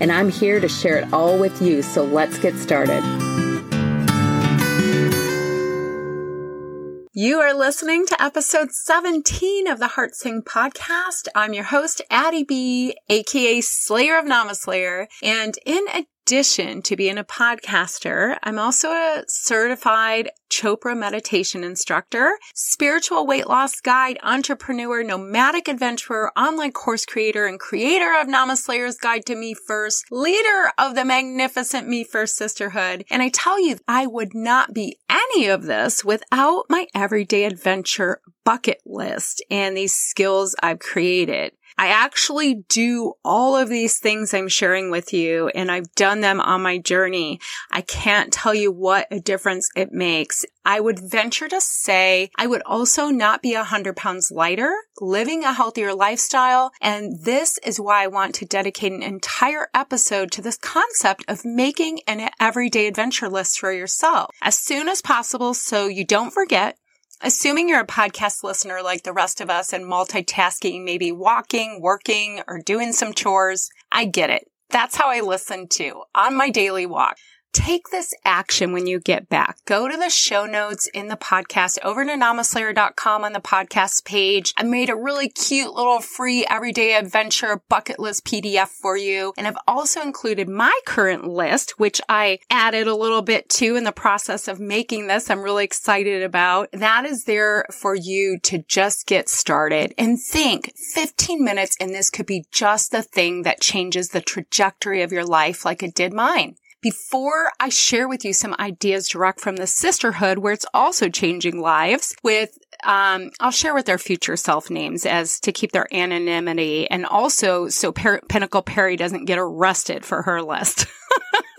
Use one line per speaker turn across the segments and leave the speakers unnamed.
And I'm here to share it all with you, so let's get started. You are listening to episode 17 of the Heart Sing podcast. I'm your host, Addie B, aka Slayer of Namaslayer. And in addition to being a podcaster, I'm also a certified Chopra meditation instructor, spiritual weight loss guide, entrepreneur, nomadic adventurer, online course creator, and creator of Namaslayer's Guide to Me First, leader of the magnificent Me First Sisterhood. And I tell you, I would not be any of this without my everyday adventure bucket list and these skills I've created. I actually do all of these things I'm sharing with you and I've done them on my journey. I can't tell you what a difference it makes. I would venture to say I would also not be a hundred pounds lighter, living a healthier lifestyle. And this is why I want to dedicate an entire episode to this concept of making an everyday adventure list for yourself as soon as possible. So you don't forget Assuming you're a podcast listener like the rest of us and multitasking, maybe walking, working, or doing some chores, I get it. That's how I listen too on my daily walk. Take this action when you get back. Go to the show notes in the podcast over to namaslayer.com on the podcast page. I made a really cute little free everyday adventure bucket list PDF for you. And I've also included my current list, which I added a little bit to in the process of making this. I'm really excited about. That is there for you to just get started and think 15 minutes and this could be just the thing that changes the trajectory of your life like it did mine before I share with you some ideas direct from the sisterhood where it's also changing lives with um, I'll share with their future self names as to keep their anonymity and also so per- Pinnacle Perry doesn't get arrested for her list.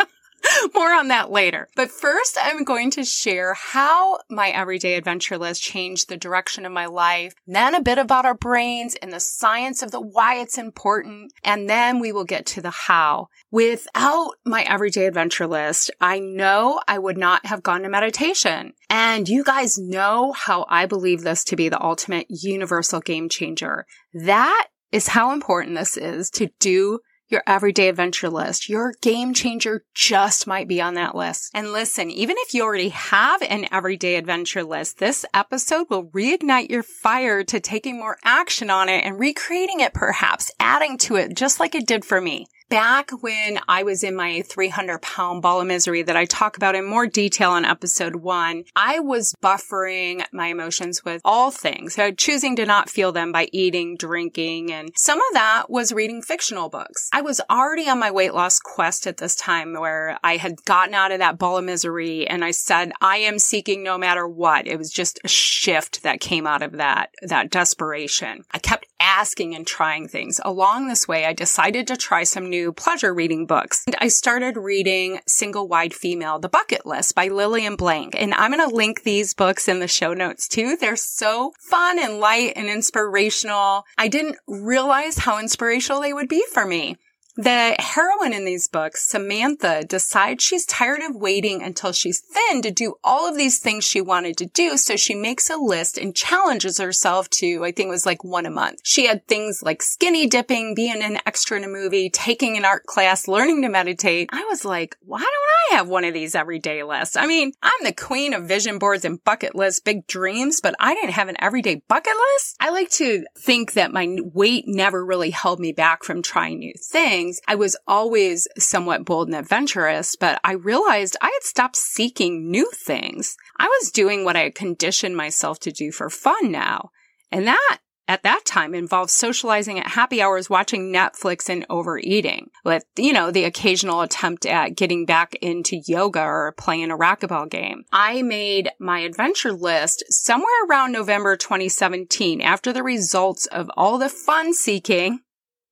More on that later. But first, I'm going to share how my everyday adventure list changed the direction of my life, then a bit about our brains and the science of the why it's important, and then we will get to the how. Without my everyday adventure list, I know I would not have gone to meditation. And you guys know how I believe this to be the ultimate universal game changer. That is how important this is to do your everyday adventure list. Your game changer just might be on that list. And listen, even if you already have an everyday adventure list, this episode will reignite your fire to taking more action on it and recreating it perhaps, adding to it just like it did for me back when I was in my 300 pound ball of misery that I talk about in more detail in episode one, I was buffering my emotions with all things, so choosing to not feel them by eating, drinking, and some of that was reading fictional books. I was already on my weight loss quest at this time where I had gotten out of that ball of misery and I said, I am seeking no matter what. It was just a shift that came out of that, that desperation. I kept asking and trying things. Along this way, I decided to try some new pleasure reading books. And I started reading Single Wide Female, The Bucket List by Lillian Blank. And I'm going to link these books in the show notes too. They're so fun and light and inspirational. I didn't realize how inspirational they would be for me. The heroine in these books, Samantha, decides she's tired of waiting until she's thin to do all of these things she wanted to do. So she makes a list and challenges herself to, I think it was like one a month. She had things like skinny dipping, being an extra in a movie, taking an art class, learning to meditate. I was like, why don't I have one of these everyday lists? I mean, I'm the queen of vision boards and bucket lists, big dreams, but I didn't have an everyday bucket list. I like to think that my weight never really held me back from trying new things things. I was always somewhat bold and adventurous, but I realized I had stopped seeking new things. I was doing what I had conditioned myself to do for fun now. And that at that time involved socializing at happy hours, watching Netflix and overeating with, you know, the occasional attempt at getting back into yoga or playing a racquetball game. I made my adventure list somewhere around November 2017 after the results of all the fun seeking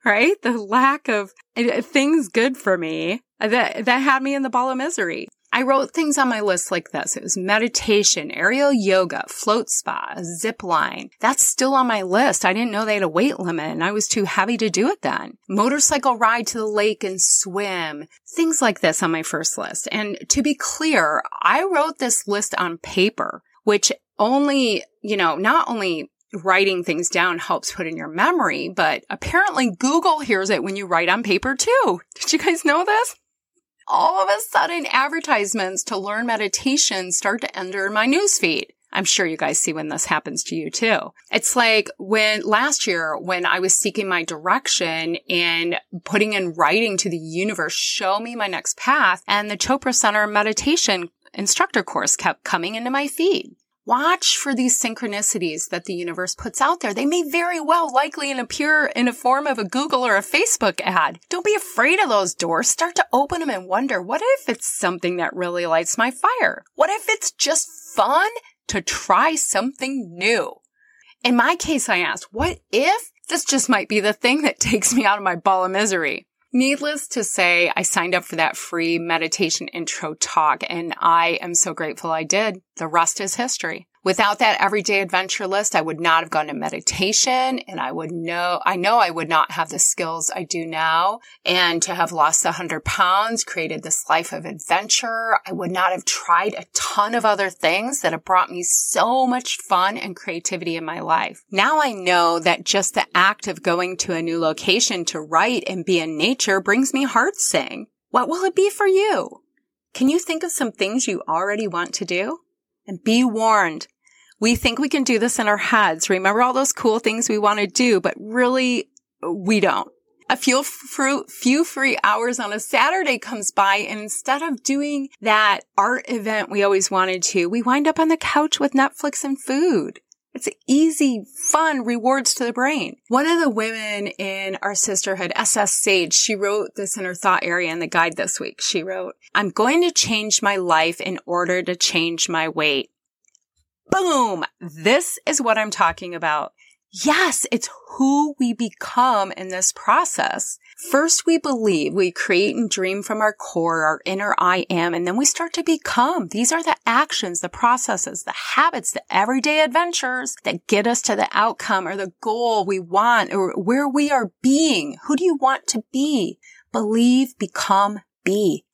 right? The lack of uh, things good for me that, that had me in the ball of misery. I wrote things on my list like this. It was meditation, aerial yoga, float spa, zip line. That's still on my list. I didn't know they had a weight limit and I was too heavy to do it then. Motorcycle ride to the lake and swim. Things like this on my first list. And to be clear, I wrote this list on paper, which only, you know, not only writing things down helps put in your memory, but apparently Google hears it when you write on paper too. Did you guys know this? all of a sudden advertisements to learn meditation start to enter my newsfeed. I'm sure you guys see when this happens to you too. It's like when last year when I was seeking my direction and putting in writing to the universe, show me my next path and the Chopra Center meditation instructor course kept coming into my feed. Watch for these synchronicities that the universe puts out there. They may very well likely appear in a form of a Google or a Facebook ad. Don't be afraid of those doors. Start to open them and wonder, what if it's something that really lights my fire? What if it's just fun to try something new? In my case, I asked, what if this just might be the thing that takes me out of my ball of misery? Needless to say, I signed up for that free meditation intro talk and I am so grateful I did. The rest is history. Without that everyday adventure list, I would not have gone to meditation and I would know, I know I would not have the skills I do now. And to have lost a hundred pounds, created this life of adventure, I would not have tried a ton of other things that have brought me so much fun and creativity in my life. Now I know that just the act of going to a new location to write and be in nature brings me heart sing. What will it be for you? Can you think of some things you already want to do? And be warned. We think we can do this in our heads. Remember all those cool things we want to do, but really we don't. A few, few free hours on a Saturday comes by and instead of doing that art event we always wanted to, we wind up on the couch with Netflix and food. It's easy, fun rewards to the brain. One of the women in our sisterhood, SS Sage, she wrote this in her thought area in the guide this week. She wrote, I'm going to change my life in order to change my weight. Boom! This is what I'm talking about. Yes, it's who we become in this process. First, we believe, we create and dream from our core, our inner I am, and then we start to become. These are the actions, the processes, the habits, the everyday adventures that get us to the outcome or the goal we want or where we are being. Who do you want to be? Believe, become, be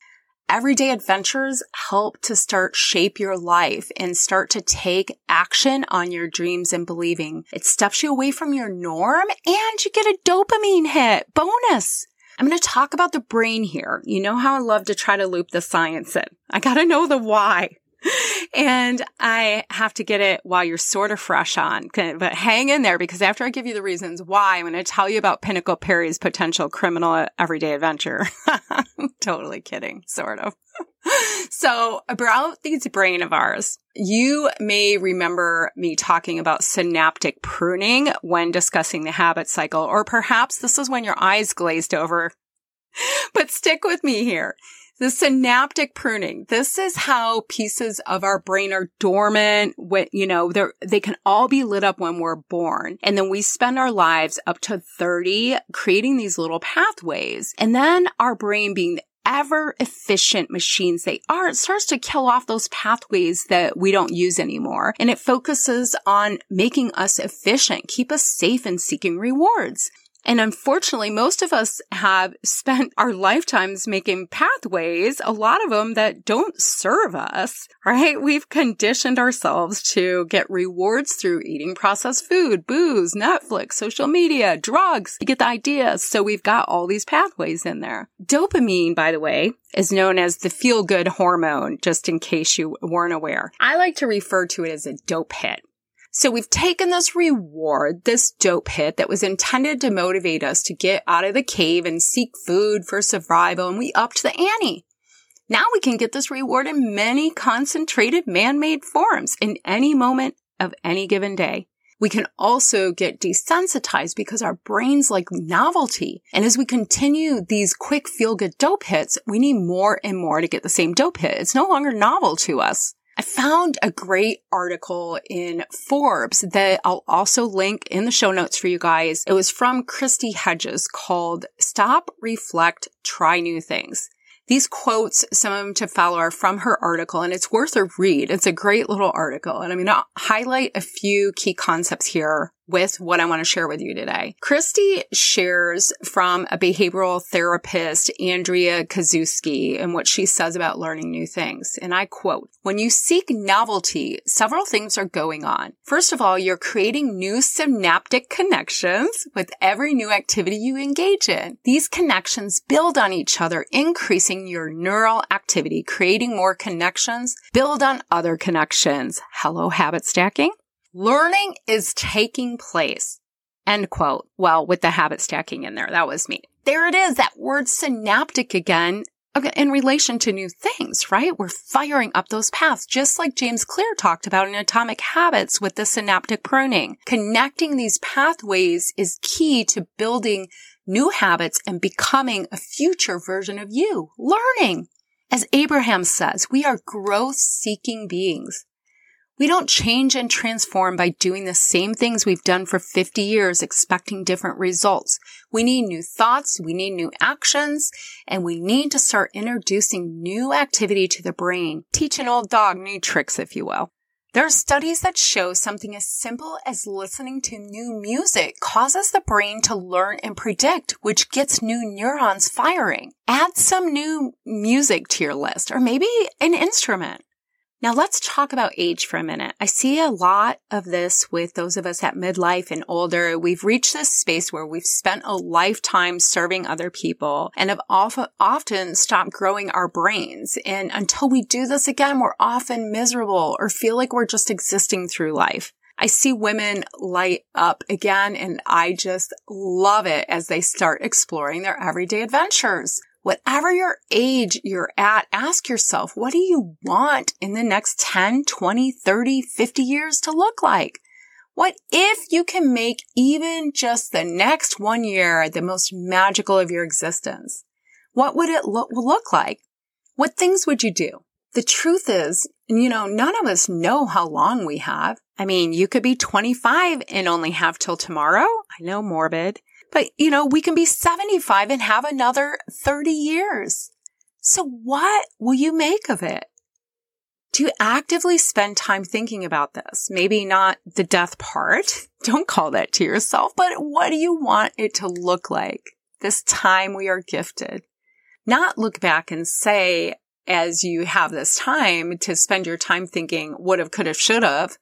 everyday adventures help to start shape your life and start to take action on your dreams and believing. It steps you away from your norm and you get a dopamine hit. Bonus. I'm going to talk about the brain here. You know how I love to try to loop the science in. I got to know the why and I have to get it while you're sort of fresh on. But hang in there because after I give you the reasons why, I'm going to tell you about Pinnacle Perry's potential criminal everyday adventure. totally kidding, sort of. so about these brain of ours, you may remember me talking about synaptic pruning when discussing the habit cycle, or perhaps this is when your eyes glazed over. But stick with me here. The synaptic pruning. This is how pieces of our brain are dormant. When, you know, they're, they can all be lit up when we're born. And then we spend our lives up to 30 creating these little pathways. And then our brain being ever efficient machines they are, it starts to kill off those pathways that we don't use anymore. And it focuses on making us efficient, keep us safe and seeking rewards. And unfortunately, most of us have spent our lifetimes making pathways, a lot of them that don't serve us, right? We've conditioned ourselves to get rewards through eating processed food, booze, Netflix, social media, drugs. You get the idea. So we've got all these pathways in there. Dopamine, by the way, is known as the feel good hormone, just in case you weren't aware. I like to refer to it as a dope hit. So we've taken this reward, this dope hit that was intended to motivate us to get out of the cave and seek food for survival, and we upped the ante. Now we can get this reward in many concentrated man-made forms in any moment of any given day. We can also get desensitized because our brains like novelty. And as we continue these quick feel good dope hits, we need more and more to get the same dope hit. It's no longer novel to us. I found a great article in Forbes that I'll also link in the show notes for you guys. It was from Kristi Hedges called Stop, Reflect, Try New Things. These quotes, some of them to follow are from her article and it's worth a read. It's a great little article. And I'm going to highlight a few key concepts here with what I want to share with you today. Kristi shares from a behavioral therapist, Andrea Kaczewski, and what she says about learning new things. And I quote, when you seek novelty, several things are going on. First of all, you're creating new synaptic connections with every new activity you engage in. These connections build on each other, increasing your neural activity, creating more connections, build on other connections. Hello, habit stacking. Learning is taking place. End quote. Well, with the habit stacking in there, that was me. There it is, that word synaptic again. Okay, in relation to new things, right? We're firing up those paths, just like James Clear talked about in Atomic Habits with the synaptic pruning. Connecting these pathways is key to building new habits and becoming a future version of you. Learning. As Abraham says, we are growth seeking beings. We don't change and transform by doing the same things we've done for 50 years expecting different results. We need new thoughts, we need new actions, and we need to start introducing new activity to the brain. Teach an old dog new tricks, if you will. There are studies that show something as simple as listening to new music causes the brain to learn and predict, which gets new neurons firing. Add some new music to your list or maybe an instrument. Now let's talk about age for a minute. I see a lot of this with those of us at midlife and older. We've reached this space where we've spent a lifetime serving other people and have often stopped growing our brains. And until we do this again, we're often miserable or feel like we're just existing through life. I see women light up again and I just love it as they start exploring their everyday adventures. Whatever your age you're at, ask yourself, what do you want in the next 10, 20, 30, 50 years to look like? What if you can make even just the next one year the most magical of your existence? What would it lo- look like? What things would you do? The truth is, you know, none of us know how long we have. I mean, you could be 25 and only have till tomorrow. I know morbid. But, you know, we can be 75 and have another 30 years. So what will you make of it? Do you actively spend time thinking about this? Maybe not the death part. Don't call that to yourself, but what do you want it to look like? This time we are gifted. Not look back and say, as you have this time to spend your time thinking would have, could have, should have.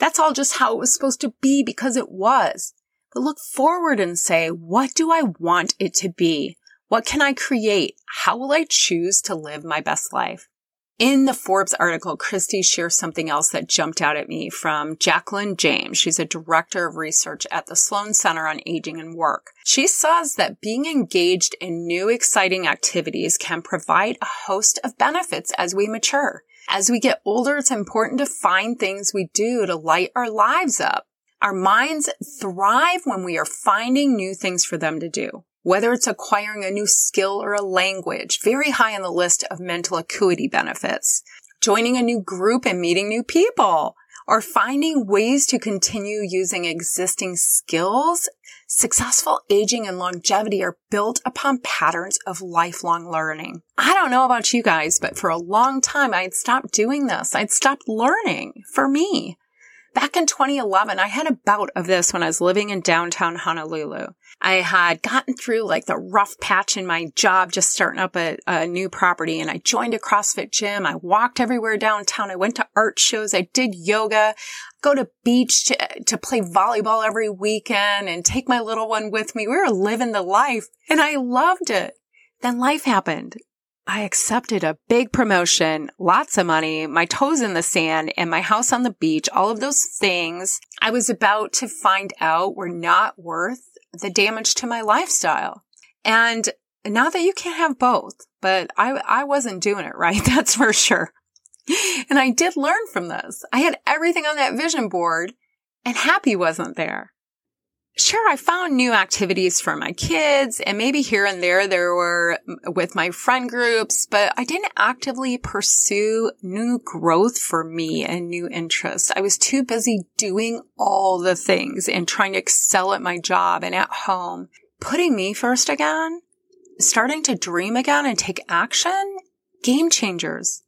That's all just how it was supposed to be because it was but look forward and say, what do I want it to be? What can I create? How will I choose to live my best life? In the Forbes article, Kristi shares something else that jumped out at me from Jacquelyn James. She's a director of research at the Sloan Center on Aging and Work. She says that being engaged in new exciting activities can provide a host of benefits as we mature. As we get older, it's important to find things we do to light our lives up. Our minds thrive when we are finding new things for them to do. Whether it's acquiring a new skill or a language, very high on the list of mental acuity benefits. Joining a new group and meeting new people or finding ways to continue using existing skills, successful aging and longevity are built upon patterns of lifelong learning. I don't know about you guys, but for a long time, I'd stopped doing this. I'd stopped learning for me. Back in 2011, I had a bout of this when I was living in downtown Honolulu. I had gotten through like the rough patch in my job, just starting up a, a, new property and I joined a CrossFit gym. I walked everywhere downtown. I went to art shows. I did yoga, go to beach to, to play volleyball every weekend and take my little one with me. We were living the life and I loved it. Then life happened. I accepted a big promotion, lots of money, my toes in the sand, and my house on the beach. All of those things I was about to find out were not worth the damage to my lifestyle. And not that you can't have both, but I, I wasn't doing it right. That's for sure. And I did learn from this. I had everything on that vision board and happy wasn't there sure, I found new activities for my kids and maybe here and there there were with my friend groups, but I didn't actively pursue new growth for me and new interests. I was too busy doing all the things and trying to excel at my job and at home. Putting me first again, starting to dream again and take action, game changers.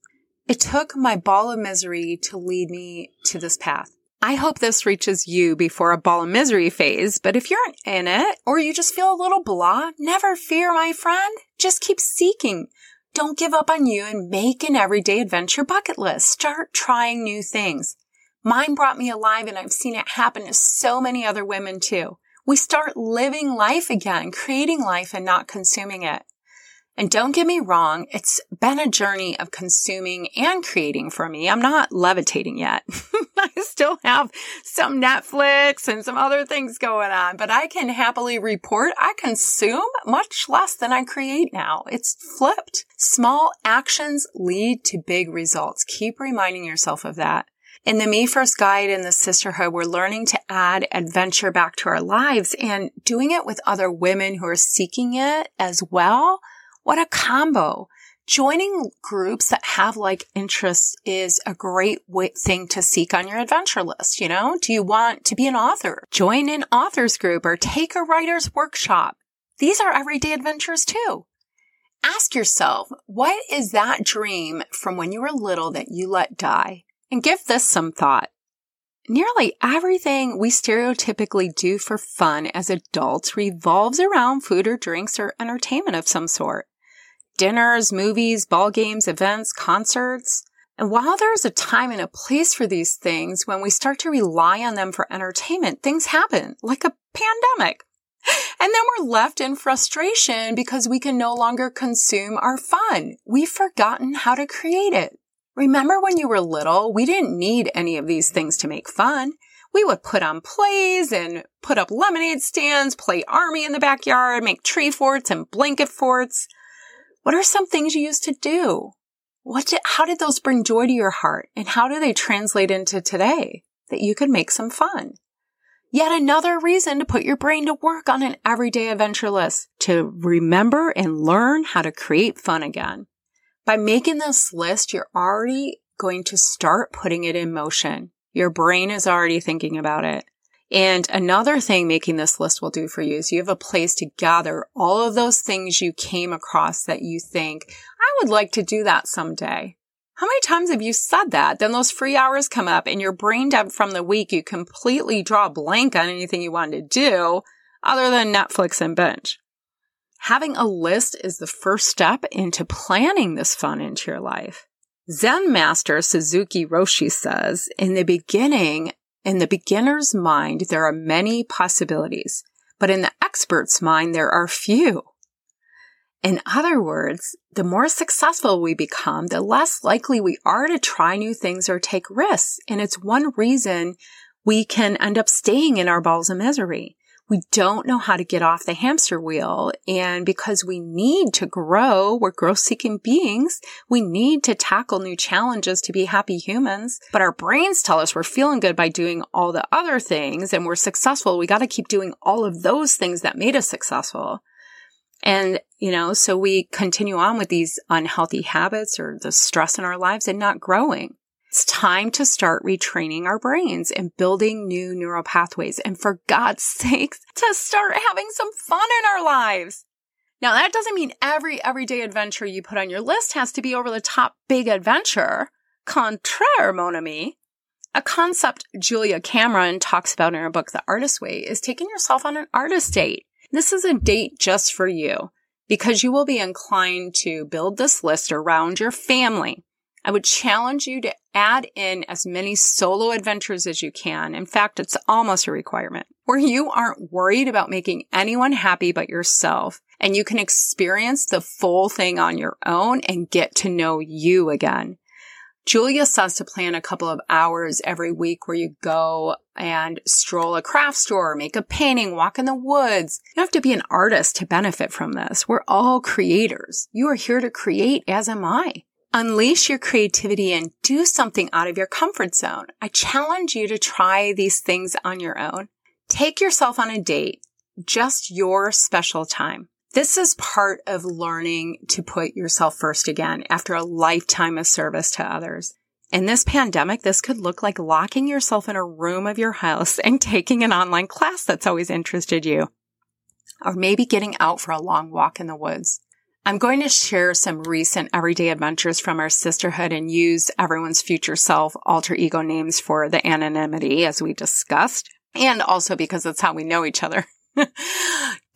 It took my ball of misery to lead me to this path. I hope this reaches you before a ball of misery phase, but if you're in it or you just feel a little blah, never fear, my friend. Just keep seeking. Don't give up on you and make an everyday adventure bucket list. Start trying new things. Mine brought me alive and I've seen it happen to so many other women too. We start living life again, creating life and not consuming it. And don't get me wrong, it's been a journey of consuming and creating for me. I'm not levitating yet. I still have some Netflix and some other things going on, but I can happily report I consume much less than I create now. It's flipped. Small actions lead to big results. Keep reminding yourself of that. In the Me First Guide and the Sisterhood, we're learning to add adventure back to our lives and doing it with other women who are seeking it as well what a combo. Joining groups that have like interests is a great thing to seek on your adventure list. You know, do you want to be an author? Join an authors group or take a writer's workshop. These are everyday adventures too. Ask yourself, what is that dream from when you were little that you let die? And give this some thought. Nearly everything we stereotypically do for fun as adults revolves around food or drinks or entertainment of some sort dinners, movies, ball games, events, concerts. And while there's a time and a place for these things, when we start to rely on them for entertainment, things happen like a pandemic. And then we're left in frustration because we can no longer consume our fun. We've forgotten how to create it. Remember when you were little, we didn't need any of these things to make fun. We would put on plays and put up lemonade stands, play army in the backyard, make tree forts and blanket forts. What are some things you used to do? What did, how did those bring joy to your heart? And how do they translate into today that you could make some fun? Yet another reason to put your brain to work on an everyday adventure list to remember and learn how to create fun again. By making this list, you're already going to start putting it in motion. Your brain is already thinking about it. And another thing making this list will do for you is you have a place to gather all of those things you came across that you think, I would like to do that someday. How many times have you said that? Then those free hours come up and your brain dead from the week, you completely draw a blank on anything you wanted to do other than Netflix and binge. Having a list is the first step into planning this fun into your life. Zen master Suzuki Roshi says, in the beginning, in the beginner's mind, there are many possibilities, but in the expert's mind, there are few. In other words, the more successful we become, the less likely we are to try new things or take risks. And it's one reason we can end up staying in our balls of misery we don't know how to get off the hamster wheel. And because we need to grow, we're growth seeking beings. We need to tackle new challenges to be happy humans. But our brains tell us we're feeling good by doing all the other things and we're successful. We got to keep doing all of those things that made us successful. And, you know, so we continue on with these unhealthy habits or the stress in our lives and not growing. It's time to start retraining our brains and building new neural pathways. And for God's sakes, to start having some fun in our lives. Now, that doesn't mean every everyday adventure you put on your list has to be over the top big adventure. Contraire, mon ami. A concept Julia Cameron talks about in her book, The Artist Way, is taking yourself on an artist date. This is a date just for you because you will be inclined to build this list around your family. I would challenge you to add in as many solo adventures as you can. In fact, it's almost a requirement where you aren't worried about making anyone happy but yourself and you can experience the full thing on your own and get to know you again. Julia says to plan a couple of hours every week where you go and stroll a craft store, make a painting, walk in the woods. You don't have to be an artist to benefit from this. We're all creators. You are here to create, as am I. Unleash your creativity and do something out of your comfort zone. I challenge you to try these things on your own. Take yourself on a date, just your special time. This is part of learning to put yourself first again after a lifetime of service to others. In this pandemic, this could look like locking yourself in a room of your house and taking an online class that's always interested you. Or maybe getting out for a long walk in the woods. I'm going to share some recent everyday adventures from our sisterhood and use everyone's future self alter ego names for the anonymity as we discussed. And also because it's how we know each other.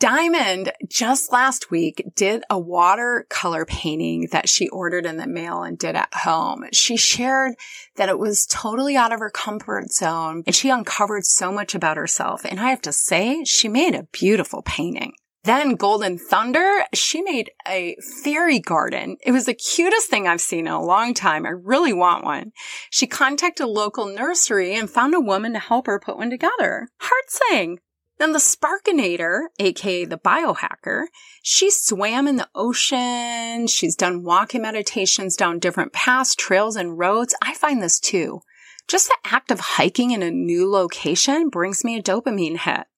Diamond just last week did a watercolor painting that she ordered in the mail and did at home. She shared that it was totally out of her comfort zone and she uncovered so much about herself. And I have to say, she made a beautiful painting. Then Golden Thunder, she made a fairy garden. It was the cutest thing I've seen in a long time. I really want one. She contacted a local nursery and found a woman to help her put one together. Heart sang. Then the Sparkinator, aka the biohacker, she swam in the ocean. She's done walking meditations down different paths, trails, and roads. I find this too. Just the act of hiking in a new location brings me a dopamine hit.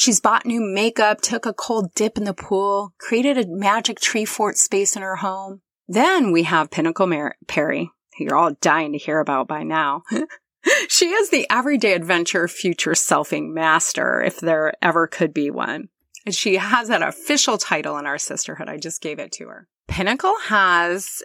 She's bought new makeup, took a cold dip in the pool, created a magic tree fort space in her home. Then we have Pinnacle Mar- Perry, you're all dying to hear about by now. she is the everyday adventure future selfing master, if there ever could be one. And she has that official title in our sisterhood. I just gave it to her. Pinnacle has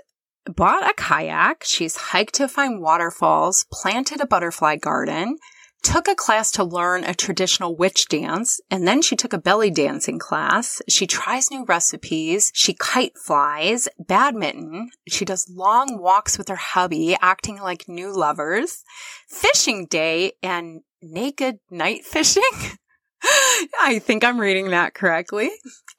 bought a kayak. She's hiked to find waterfalls, planted a butterfly garden, took a class to learn a traditional witch dance, and then she took a belly dancing class. She tries new recipes. She kite flies, badminton. She does long walks with her hubby, acting like new lovers, fishing day, and naked night fishing. I think I'm reading that correctly.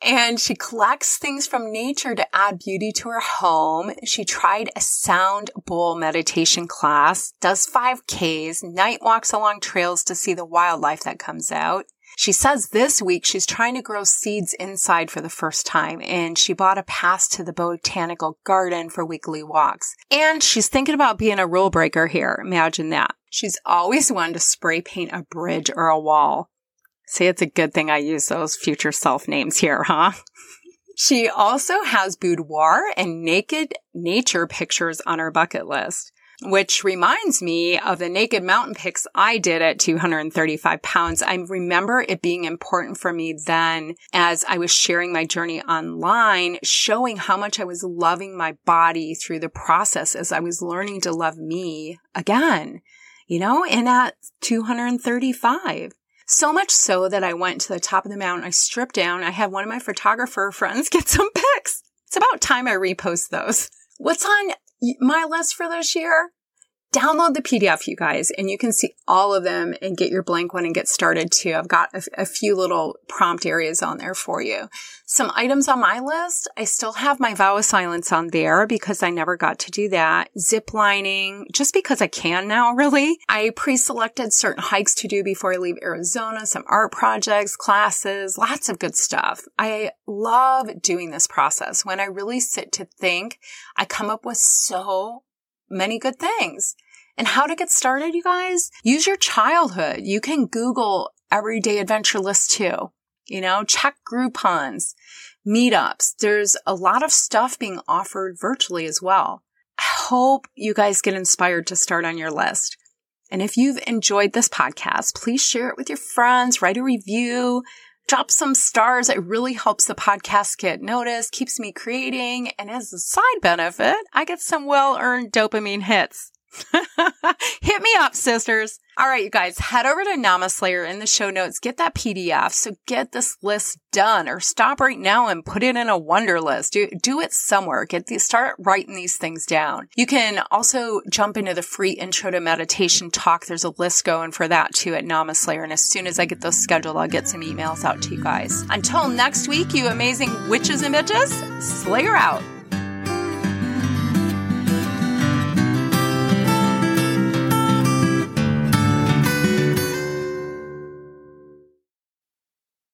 And she collects things from nature to add beauty to her home. She tried a sound bowl meditation class, does 5Ks, night walks along trails to see the wildlife that comes out. She says this week she's trying to grow seeds inside for the first time and she bought a pass to the botanical garden for weekly walks. And she's thinking about being a rule breaker here. Imagine that. She's always wanted to spray paint a bridge or a wall. See, it's a good thing I use those future self names here, huh? she also has boudoir and naked nature pictures on her bucket list, which reminds me of the naked mountain pics I did at 235 pounds. I remember it being important for me then as I was sharing my journey online, showing how much I was loving my body through the process as I was learning to love me again, you know, and at 235. So much so that I went to the top of the mountain. I stripped down. I had one of my photographer friends get some pics. It's about time I repost those. What's on my list for this year? Download the PDF, you guys, and you can see all of them and get your blank one and get started too. I've got a, a, few little prompt areas on there for you. Some items on my list. I still have my vow of silence on there because I never got to do that. Zip lining, just because I can now, really. I pre-selected certain hikes to do before I leave Arizona, some art projects, classes, lots of good stuff. I love doing this process. When I really sit to think, I come up with so many good things. And how to get started, you guys? Use your childhood. You can Google everyday adventure list too. You know, check Groupons, meetups. There's a lot of stuff being offered virtually as well. I hope you guys get inspired to start on your list. And if you've enjoyed this podcast, please share it with your friends, write a review, drop some stars. It really helps the podcast get noticed, keeps me creating. And as a side benefit, I get some well earned dopamine hits. Hit me up, sisters. All right, you guys, head over to Namaslayer in the show notes. Get that PDF. So get this list done or stop right now and put it in a wonder list. Do, do it somewhere. Get these, start writing these things down. You can also jump into the free intro to meditation talk. There's a list going for that too at Namaslayer. And as soon as I get those scheduled, I'll get some emails out to you guys. Until next week, you amazing witches and bitches, Slayer out.